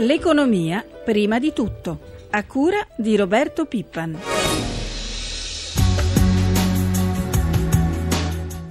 L'economia prima di tutto, a cura di Roberto Pippan.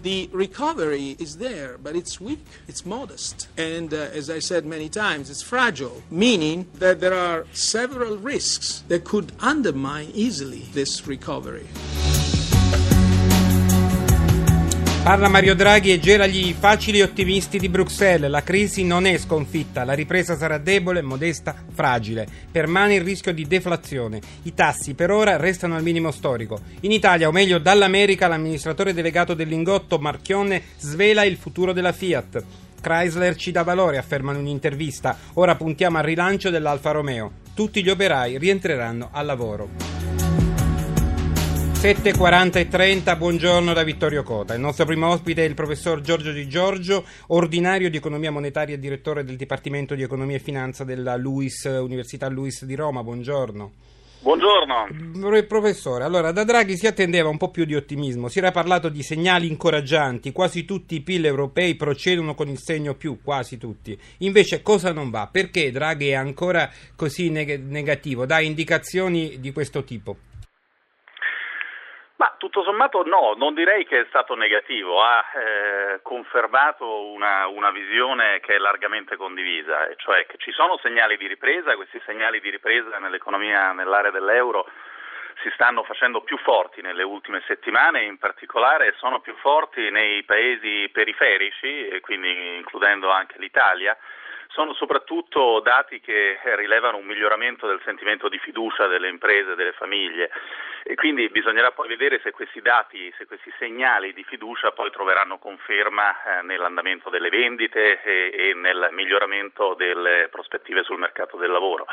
The recovery is there, but it's weak, it's modest, and uh, as I said many times, it's fragile, meaning that there are several risks that could undermine easily this recovery. Parla Mario Draghi e gela gli facili ottimisti di Bruxelles. La crisi non è sconfitta, la ripresa sarà debole, modesta, fragile. Permane il rischio di deflazione. I tassi per ora restano al minimo storico. In Italia, o meglio dall'America, l'amministratore delegato del Lingotto, Marchionne, svela il futuro della Fiat. Chrysler ci dà valore, afferma in un'intervista. Ora puntiamo al rilancio dell'Alfa Romeo. Tutti gli operai rientreranno al lavoro. 7.40 e 30, buongiorno da Vittorio Cota. Il nostro primo ospite è il professor Giorgio Di Giorgio, ordinario di economia monetaria e direttore del Dipartimento di Economia e Finanza della LUIS, Università LUIS di Roma. Buongiorno. Buongiorno. Professore, allora da Draghi si attendeva un po' più di ottimismo, si era parlato di segnali incoraggianti, quasi tutti i PIL europei procedono con il segno più, quasi tutti. Invece cosa non va? Perché Draghi è ancora così neg- negativo? Dà indicazioni di questo tipo? Ma tutto sommato no, non direi che è stato negativo, ha eh, confermato una, una, visione che è largamente condivisa, cioè che ci sono segnali di ripresa, questi segnali di ripresa nell'economia, nell'area dell'euro si stanno facendo più forti nelle ultime settimane, in particolare sono più forti nei paesi periferici, quindi includendo anche l'Italia, sono soprattutto dati che rilevano un miglioramento del sentimento di fiducia delle imprese, delle famiglie e quindi bisognerà poi vedere se questi dati, se questi segnali di fiducia poi troveranno conferma eh, nell'andamento delle vendite e, e nel miglioramento delle prospettive sul mercato del lavoro.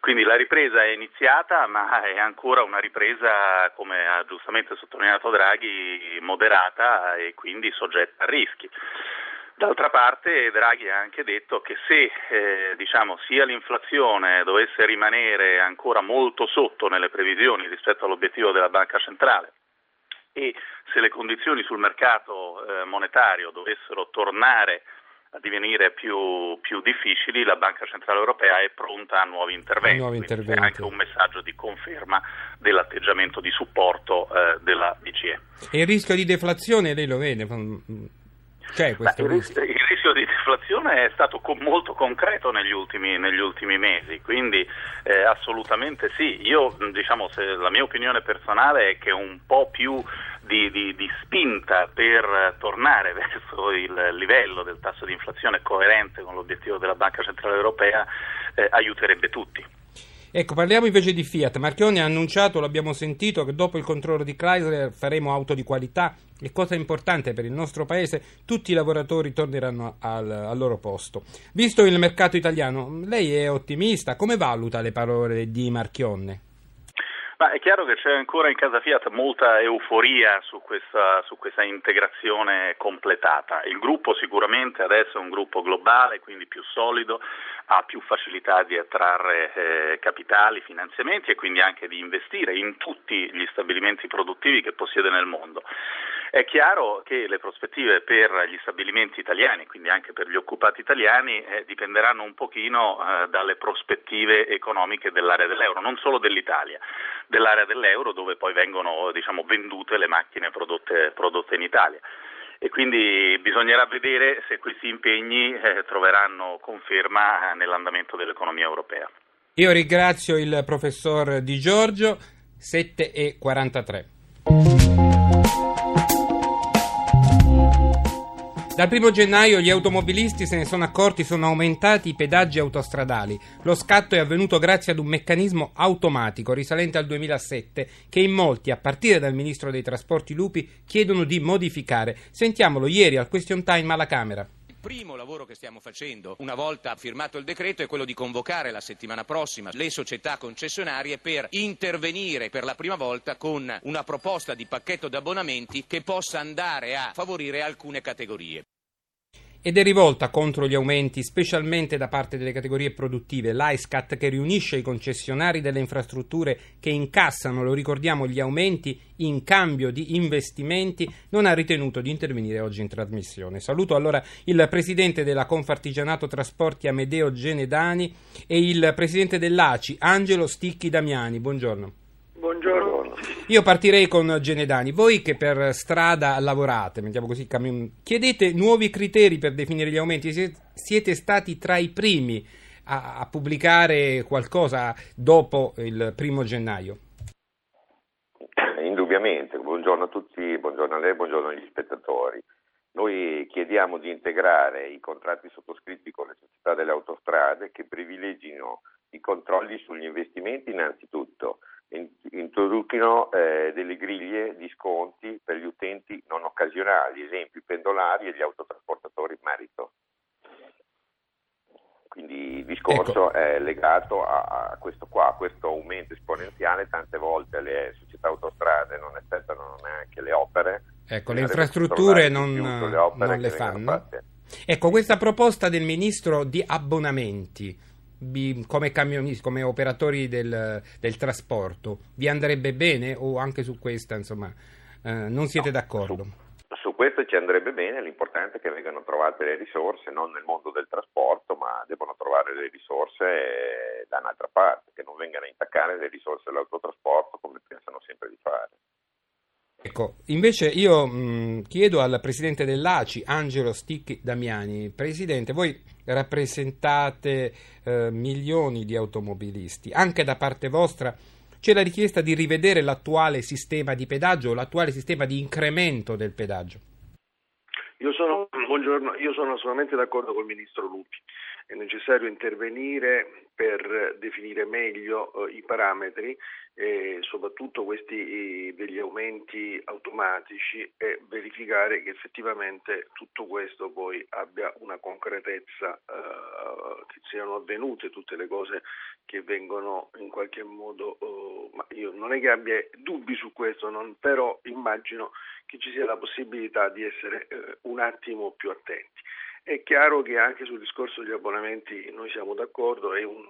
Quindi la ripresa è iniziata, ma è ancora una ripresa, come ha giustamente sottolineato Draghi, moderata e quindi soggetta a rischi. D'altra parte Draghi ha anche detto che se eh, diciamo, sia l'inflazione dovesse rimanere ancora molto sotto nelle previsioni rispetto all'obiettivo della Banca Centrale e se le condizioni sul mercato eh, monetario dovessero tornare a divenire più, più, difficili, la Banca Centrale Europea è pronta a nuovi interventi. Nuovi interventi. È anche un messaggio di conferma dell'atteggiamento di supporto eh, della BCE. E il rischio di deflazione lei lo vede? Beh, il, rischio, il, rischio di deflazione è stato co- molto concreto negli ultimi, negli ultimi mesi, quindi eh, assolutamente sì. Io, diciamo, la mia opinione personale è che un po' più di, di, di, spinta per tornare verso il livello del tasso di inflazione coerente con l'obiettivo della Banca Centrale Europea eh, aiuterebbe tutti. Ecco, parliamo invece di Fiat. Marchioni ha annunciato, l'abbiamo sentito, che dopo il controllo di Chrysler faremo auto di qualità e cosa importante per il nostro paese, tutti i lavoratori torneranno al, al loro posto. Visto il mercato italiano, lei è ottimista? Come valuta le parole di Marchionne? Ma è chiaro che c'è ancora in casa Fiat molta euforia su questa, su questa, integrazione completata. Il gruppo sicuramente adesso è un gruppo globale, quindi più solido, ha più facilità di attrarre eh, capitali, finanziamenti e quindi anche di investire in tutti gli stabilimenti produttivi che possiede nel mondo. È chiaro che le prospettive per gli stabilimenti italiani, quindi anche per gli occupati italiani, eh, dipenderanno un pochino eh, dalle prospettive economiche dell'area dell'euro, non solo dell'Italia, dell'area dell'euro dove poi vengono diciamo, vendute le macchine prodotte, prodotte in Italia e quindi bisognerà vedere se questi impegni eh, troveranno conferma eh, nell'andamento dell'economia europea. Io ringrazio il professor Di Giorgio, 7 e 43. Dal 1 gennaio gli automobilisti se ne sono accorti sono aumentati i pedaggi autostradali. Lo scatto è avvenuto grazie ad un meccanismo automatico risalente al 2007 che in molti, a partire dal ministro dei trasporti Lupi, chiedono di modificare. Sentiamolo ieri al question time alla Camera primo lavoro che stiamo facendo, una volta firmato il decreto, è quello di convocare la settimana prossima le società concessionarie per intervenire per la prima volta con una proposta di pacchetto di abbonamenti che possa andare a favorire alcune categorie. Ed è rivolta contro gli aumenti, specialmente da parte delle categorie produttive. L'ISCAT, che riunisce i concessionari delle infrastrutture che incassano, lo ricordiamo, gli aumenti in cambio di investimenti, non ha ritenuto di intervenire oggi in trasmissione. Saluto allora il presidente della Confartigianato Trasporti Amedeo Genedani e il presidente dell'ACI Angelo Sticchi Damiani. Buongiorno. Buongiorno. Io partirei con Genedani. Voi che per strada lavorate, mettiamo così, chiedete nuovi criteri per definire gli aumenti. Siete stati tra i primi a, a pubblicare qualcosa dopo il primo gennaio? Indubbiamente. Buongiorno a tutti, buongiorno a lei, buongiorno agli spettatori. Noi chiediamo di integrare i contratti sottoscritti con le società delle autostrade che privilegino i controlli sugli investimenti innanzitutto introducono eh, delle griglie di sconti per gli utenti non occasionali, esempio i pendolari e gli autotrasportatori in merito. Quindi il discorso ecco. è legato a, a, questo qua, a questo aumento esponenziale, tante volte le società autostrade non effettuano neanche le opere. Ecco, le infrastrutture non, le, non le fanno. Ecco, questa proposta del ministro di abbonamenti come camionisti, come operatori del, del, trasporto, vi andrebbe bene o anche su questa insomma, eh, non siete no, d'accordo? Su, su, questo ci andrebbe bene, l'importante è che vengano trovate le risorse, non nel mondo del trasporto, ma devono trovare le risorse eh, da un'altra parte, che non vengano a intaccare le risorse dell'autotrasporto come pensano sempre di fare. Ecco, invece io mh, chiedo al presidente dell'ACI, Angelo Sticchi Damiani, presidente, voi rappresentate eh, milioni di automobilisti, anche da parte vostra c'è la richiesta di rivedere l'attuale sistema di pedaggio, l'attuale sistema di incremento del pedaggio? Io sono, buongiorno, io sono assolutamente d'accordo col ministro Lupi è necessario intervenire per definire meglio eh, i parametri e soprattutto questi degli aumenti automatici e verificare che effettivamente tutto questo poi abbia una concretezza, eh, che siano avvenute tutte le cose che vengono in qualche modo, eh, ma io non è che abbia dubbi su questo, non, però immagino che ci sia la possibilità di essere eh, un attimo più attenti. È chiaro che anche sul discorso degli abbonamenti noi siamo d'accordo, è un,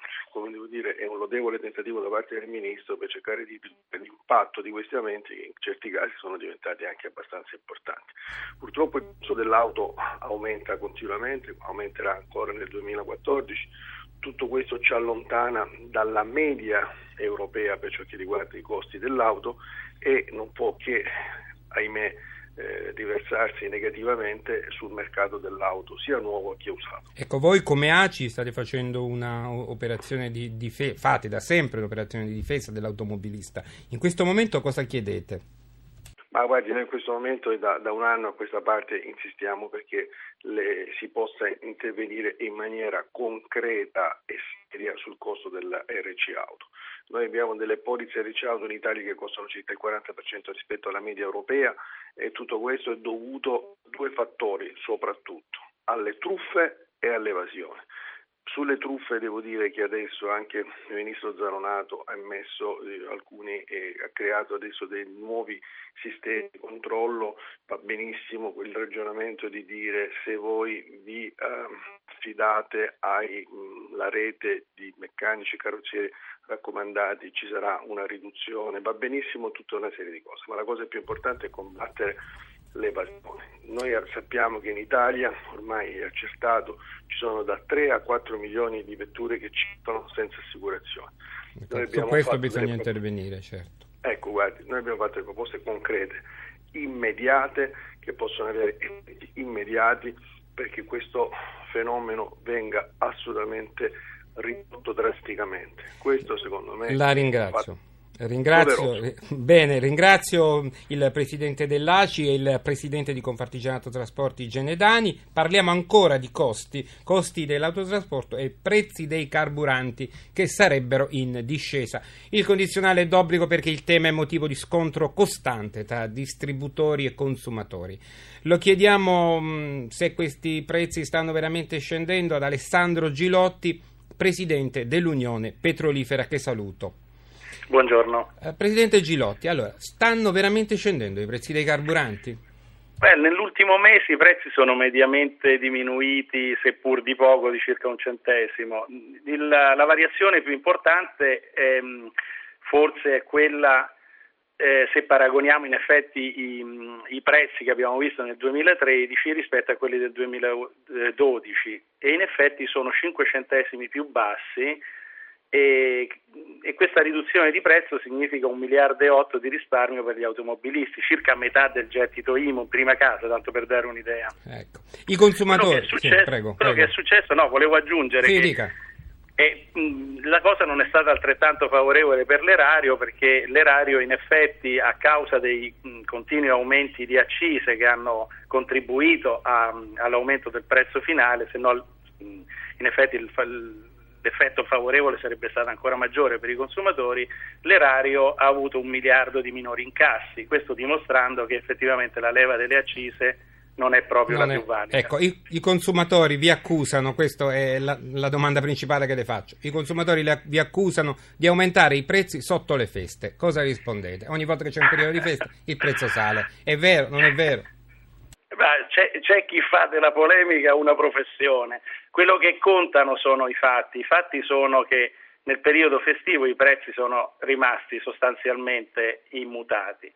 dire, è un lodevole tentativo da parte del Ministro per cercare di ridurre l'impatto di questi aumenti che in certi casi sono diventati anche abbastanza importanti. Purtroppo il costo dell'auto aumenta continuamente, aumenterà ancora nel 2014, tutto questo ci allontana dalla media europea per ciò che riguarda i costi dell'auto e non può che, ahimè, eh, riversarsi negativamente sul mercato dell'auto, sia nuovo che usato. Ecco, voi come ACI state facendo un'operazione di difesa, fate da sempre un'operazione di difesa dell'automobilista. In questo momento cosa chiedete? Ma guardi, noi in questo momento da, da, un anno a questa parte insistiamo perché le, si possa intervenire in maniera concreta e seria sul costo della RC auto. Noi abbiamo delle polizze RC auto in Italia che costano circa il 40% rispetto alla media europea e tutto questo è dovuto a due fattori soprattutto, alle truffe e all'evasione. Sulle truffe devo dire che adesso anche il ministro Zaronato ha, messo, eh, alcuni, eh, ha creato adesso dei nuovi sistemi di controllo, va benissimo quel ragionamento di dire se voi vi eh, fidate alla rete di meccanici carrozzieri raccomandati ci sarà una riduzione, va benissimo tutta una serie di cose, ma la cosa più importante è combattere l'evasione. Noi sappiamo che in Italia ormai è accertato ci sono da 3 a 4 milioni di vetture che circolano senza assicurazione. Su questo bisogna intervenire, certo. Ecco, guardi, noi abbiamo fatto le proposte concrete, immediate, che possono avere effetti immediati perché questo fenomeno venga assolutamente ridotto drasticamente. Questo secondo me... La ringrazio. Ringrazio, bene, ringrazio il presidente dell'ACI e il presidente di Confartigianato Trasporti Genedani. Parliamo ancora di costi, costi dell'autotrasporto e prezzi dei carburanti che sarebbero in discesa. Il condizionale è d'obbligo perché il tema è motivo di scontro costante tra distributori e consumatori. Lo chiediamo mh, se questi prezzi stanno veramente scendendo ad Alessandro Gilotti, presidente dell'Unione Petrolifera che saluto. Buongiorno. Eh, Presidente Gilotti, allora, stanno veramente scendendo i prezzi dei carburanti? Beh, nell'ultimo mese i prezzi sono mediamente diminuiti, seppur di poco, di circa un centesimo. Il, la variazione più importante è, forse è quella eh, se paragoniamo in effetti i, i, prezzi che abbiamo visto nel 2013 rispetto a quelli del 2012 e in effetti sono 5 centesimi più bassi e, e, questa riduzione di prezzo significa un miliardo e otto di risparmio per gli automobilisti, circa metà del gettito IMU in prima casa, tanto per dare un'idea. Ecco. I consumatori, quello, che è, successo, sì, prego, prego. che è successo, no, volevo aggiungere sì, che e, mh, la cosa non è stata altrettanto favorevole per l'erario perché l'erario in effetti a causa dei mh, continui aumenti di accise che hanno contribuito a, all'aumento del prezzo finale, se no mh, in effetti il, il l'effetto favorevole sarebbe stato ancora maggiore per i consumatori, l'erario ha avuto un miliardo di minori incassi, questo dimostrando che effettivamente la leva delle accise non è proprio Non la è- più valida. Ecco, i, i consumatori vi accusano, questa è la, la domanda principale che le faccio, i consumatori le- vi accusano di aumentare i prezzi sotto le feste. Cosa rispondete? Ogni volta che c'è un periodo di festa il prezzo sale. È vero? Non è vero? C'è, c'è chi fa della polemica una professione, quello che contano sono i fatti, i fatti sono che nel periodo festivo i prezzi sono rimasti sostanzialmente immutati.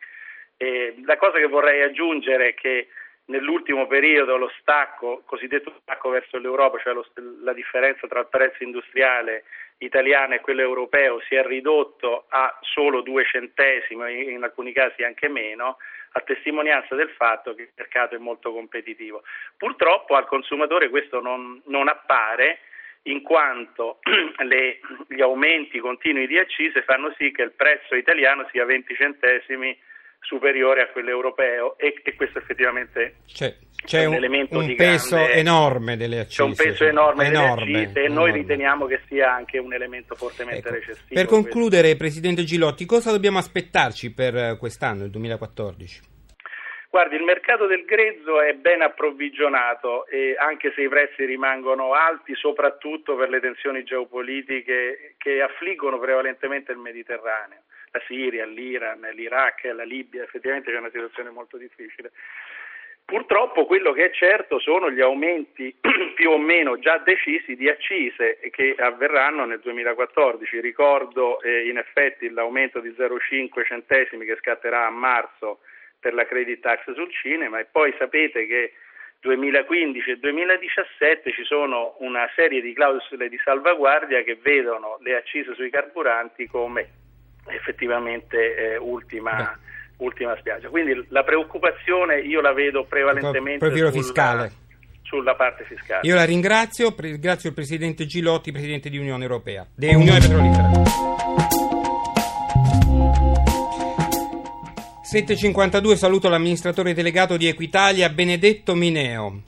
E la cosa che vorrei aggiungere è che nell'ultimo periodo lo stacco, cosiddetto stacco verso l'Europa, cioè lo- la differenza tra il prezzo industriale italiano e quello europeo si è ridotto a solo due centesimi, in alcuni casi anche meno, a testimonianza del fatto che il mercato è molto competitivo. Purtroppo al consumatore questo non, non appare in quanto le- gli aumenti continui di accise fanno sì che il prezzo italiano sia 20 centesimi superiore a quello europeo e, e questo effettivamente C'è, c'è è un, elemento un di peso grande- enorme delle accise. c'è un peso enorme, delle Enorme, accise e noi enorme. riteniamo che sia anche un elemento fortemente Ecco, recessivo. Per questo. concludere, Presidente Gilotti, cosa dobbiamo aspettarci per eh, quest'anno, il 2014? Guardi, il mercato del grezzo è ben approvvigionato e anche se i prezzi rimangono alti, soprattutto per le tensioni geopolitiche che affliggono prevalentemente il Mediterraneo, la Siria, l'Iran, l'Iraq, la Libia, effettivamente c'è una situazione molto difficile. Purtroppo quello che è certo sono gli aumenti più o meno già decisi di accise che avverranno nel 2014. Ricordo eh, in effetti l'aumento di 0,5 centesimi che scatterà a marzo per la credit tax sul cinema e poi sapete che 2015 e 2017 ci sono una serie di clausole di salvaguardia che vedono le accise sui carburanti come effettivamente eh, ultima, ultima spiaggia. Quindi la preoccupazione io la vedo prevalentemente sulla, fiscale. sulla parte fiscale. Io la ringrazio, ringrazio il Presidente Gilotti, Presidente di Unione Europea, di Unione Petrolifera. 7.52 saluto l'amministratore delegato di Equitalia, Benedetto Mineo.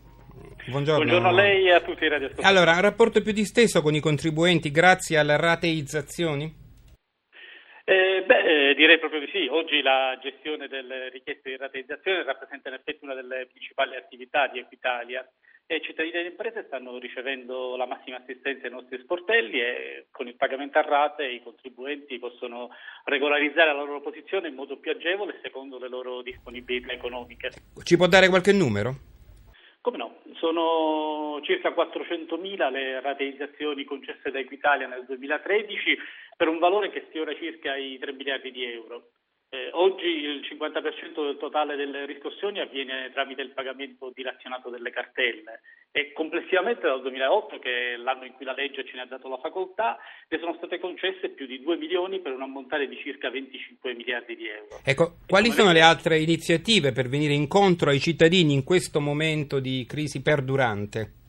Buongiorno. Buongiorno a lei e a tutti i radioascoltatori. Allora, un rapporto più disteso con i contribuenti grazie alle rateizzazioni? Eh, beh, eh, direi proprio di sì. Oggi la gestione delle richieste di rateizzazione rappresenta in effetti una delle principali attività di Equitalia e i cittadini e le imprese stanno ricevendo la massima assistenza ai nostri sportelli e con il pagamento a rate i contribuenti possono regolarizzare la loro posizione in modo più agevole secondo le loro disponibilità economiche. Ci può dare qualche numero? Come no? Sono circa 400.000 le rateizzazioni concesse da Equitalia nel 2013 per un valore che sfiora circa i 3 miliardi di euro. Eh, oggi il 50% del totale delle riscossioni avviene tramite il pagamento dilazionato delle cartelle e complessivamente dal 2008, che è l'anno in cui la legge ce ne ha dato la facoltà, ne sono state concesse più di 2 milioni per un ammontare di circa 25 miliardi di euro. Ecco, quali sono le altre iniziative per venire incontro ai cittadini in questo momento di crisi perdurante?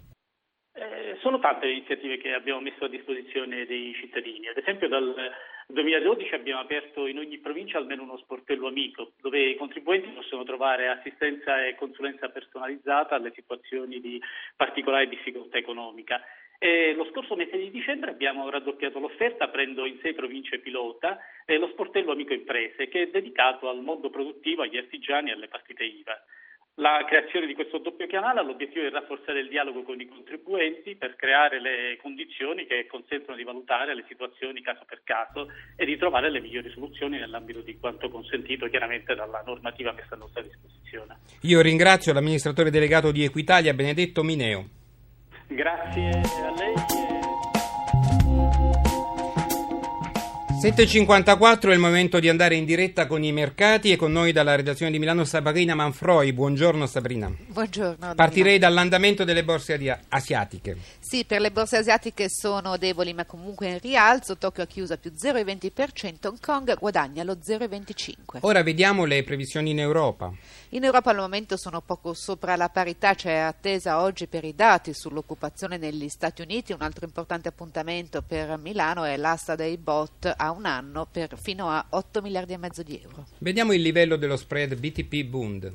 Sono tante le iniziative che abbiamo messo a disposizione dei cittadini. Ad esempio dal 2012 abbiamo aperto in ogni provincia almeno uno sportello amico, dove i contribuenti possono trovare assistenza e consulenza personalizzata alle situazioni di particolare difficoltà economica. E lo scorso mese di dicembre abbiamo raddoppiato l'offerta aprendo in sei province pilota eh, lo sportello Amico Imprese, che è dedicato al mondo produttivo, agli artigiani e alle partite IVA. La creazione di questo doppio canale ha l'obiettivo di rafforzare il dialogo con i contribuenti per creare le condizioni che consentono di valutare le situazioni caso per caso e di trovare le migliori soluzioni nell'ambito di quanto consentito chiaramente dalla normativa messa a nostra disposizione. Io ringrazio l'amministratore delegato di Equitalia Benedetto Mineo. Grazie a lei. 7.54 è il momento di andare in diretta con i mercati e con noi dalla redazione di Milano Sabrina Manfroi. Buongiorno Sabrina. Buongiorno. Partirei dall'andamento delle borse asiatiche. Sì, per le borse asiatiche sono deboli ma comunque in rialzo. Tokyo ha chiuso a più 0,20%, Hong Kong guadagna lo 0,25%. Ora vediamo le previsioni in Europa. In Europa al momento sono poco sopra la parità, c'è attesa oggi per i dati sull'occupazione negli Stati Uniti. Un altro importante appuntamento per Milano è l'asta dei bot a un anno per fino a 8 miliardi e mezzo di euro. Vediamo il livello dello spread BTP Bund.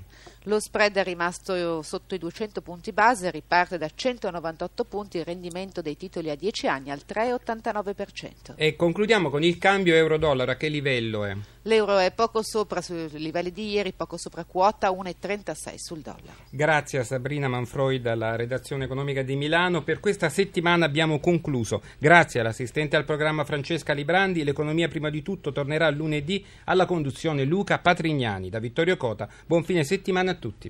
Lo spread è rimasto sotto i 200 punti base, riparte da 198 punti il rendimento dei titoli a 10 anni al 3,89%. E concludiamo con il cambio euro-dollaro, a che livello è? L'euro è poco sopra sui livelli di ieri, poco sopra quota 1,36 sul dollaro. Grazie a Sabrina Manfroi dalla redazione economica di Milano. Per questa settimana abbiamo concluso. Grazie all'assistente al programma Francesca Librandi. L'economia prima di tutto tornerà lunedì alla conduzione Luca Patrignani. Da Vittorio Cota, buon fine settimana a tutti.